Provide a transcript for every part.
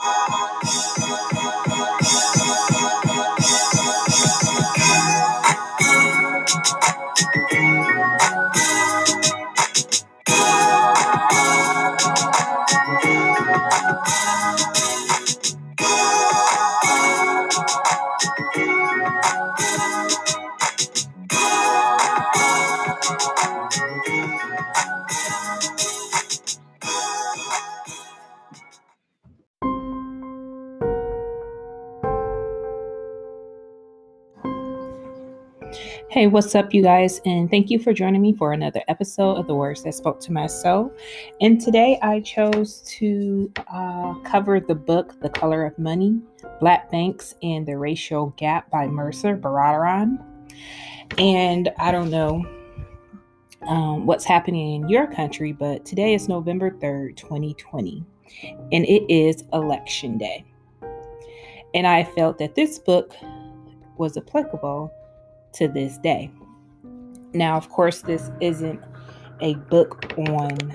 Thank you. Hey, what's up, you guys? And thank you for joining me for another episode of The Words That Spoke to My Soul. And today I chose to uh, cover the book The Color of Money Black Banks and the Racial Gap by Mehrsa Baradaran. And I don't know um, what's happening in your country, but today is November 3rd, 2020, and it is election day. And I felt that this book was applicable to this day. Now, of course, this isn't a book on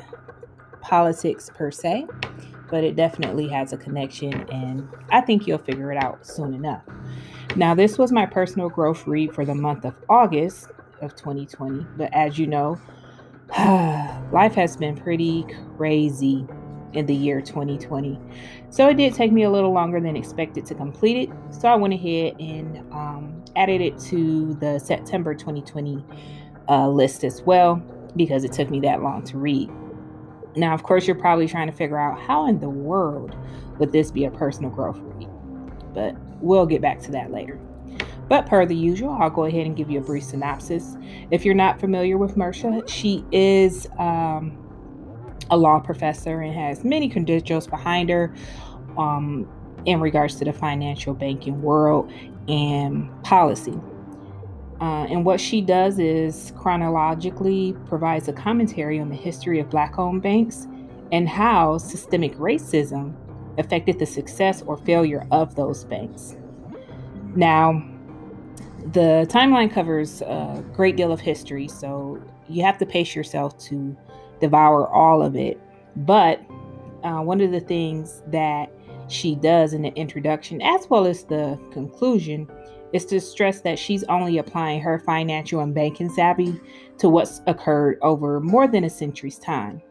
politics per se, but it definitely has a connection, and I think you'll figure it out soon enough. Now, this was my personal growth read for the month of August of 2020, but as you know, life has been pretty crazy in the year 2020. So it did take me a little longer than expected to complete it. So I went ahead and um, added it to the September 2020 uh, list as well because it took me that long to read. Now, of course, you're probably trying to figure out how in the world would this be a personal growth read, but we'll get back to that later. But per the usual, I'll go ahead and give you a brief synopsis. If you're not familiar with Mehrsa, she is um, a law professor and has many credentials behind her um, in regards to the financial banking world and policy. Uh, and what she does is chronologically provides a commentary on the history of black owned banks and how systemic racism affected the success or failure of those banks. Now, the timeline covers a great deal of history, so you have to pace yourself to devour all of it. But uh, one of the things that she does in the introduction, as well as the conclusion, is to stress that she's only applying her financial and banking savvy to what's occurred over more than a century's time.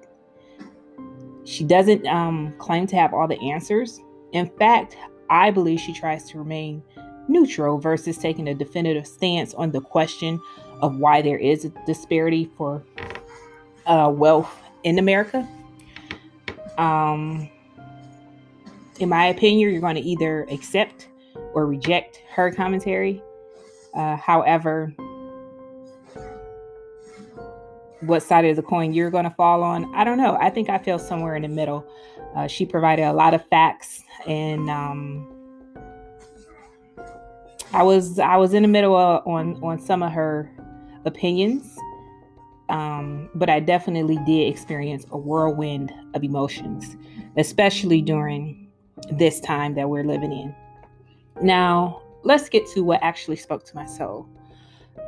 She doesn't um, claim to have all the answers. In fact, I believe she tries to remain neutral versus taking a definitive stance on the question of why there is a disparity for uh, wealth in America. Um, in my opinion, you're going to either accept or reject her commentary. Uh, however, what side of the coin you're going to fall on, I don't know. I think I fell somewhere in the middle. Uh, she provided a lot of facts, and um, I was I was in the middle on on some of her opinions. Um, but I definitely did experience a whirlwind of emotions, especially during this time that we're living in. Now, let's get to what actually spoke to my soul.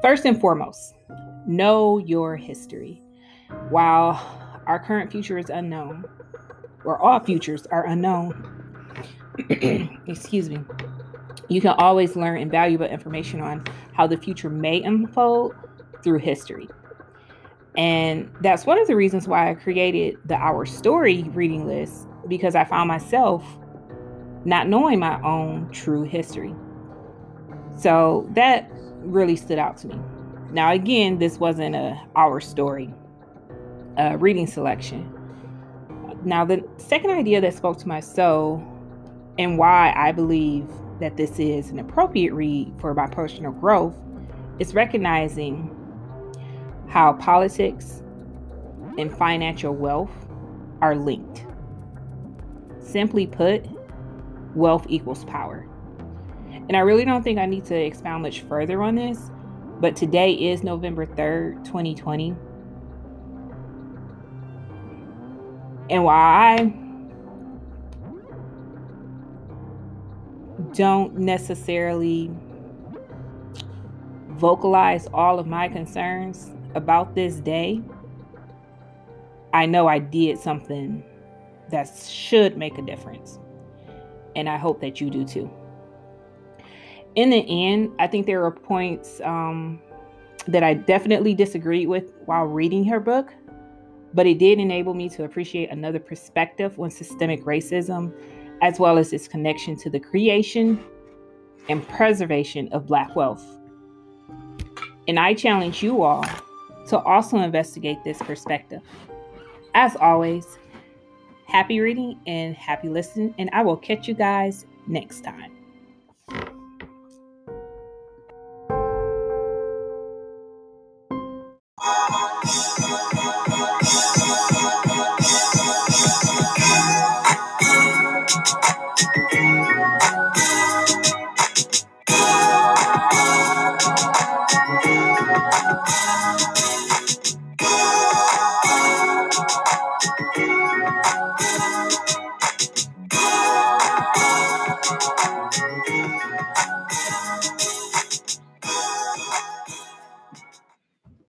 First and foremost, know your history. While our current future is unknown, or all futures are unknown, excuse me, you can always learn invaluable information on how the future may unfold through history. And that's one of the reasons why I created the Our Story reading list because I found myself not knowing my own true history. So that really stood out to me. Now, again, this wasn't a Our Story uh, reading selection. Now, the second idea that spoke to my soul and why I believe that this is an appropriate read for my personal growth is recognizing how politics and financial wealth are linked. Simply put, wealth equals power. And I really don't think I need to expound much further on this, but today is November 3rd, 2020. And while I don't necessarily vocalize all of my concerns about this day, I know I did something that should make a difference. and I hope that you do too. In the end, I think there are points um, that I definitely disagreed with while reading her book, but it did enable me to appreciate another perspective on systemic racism, as well as its connection to the creation and preservation of Black wealth. And I challenge you all to also investigate this perspective. As always, happy reading and happy listening, and I will catch you guys next time.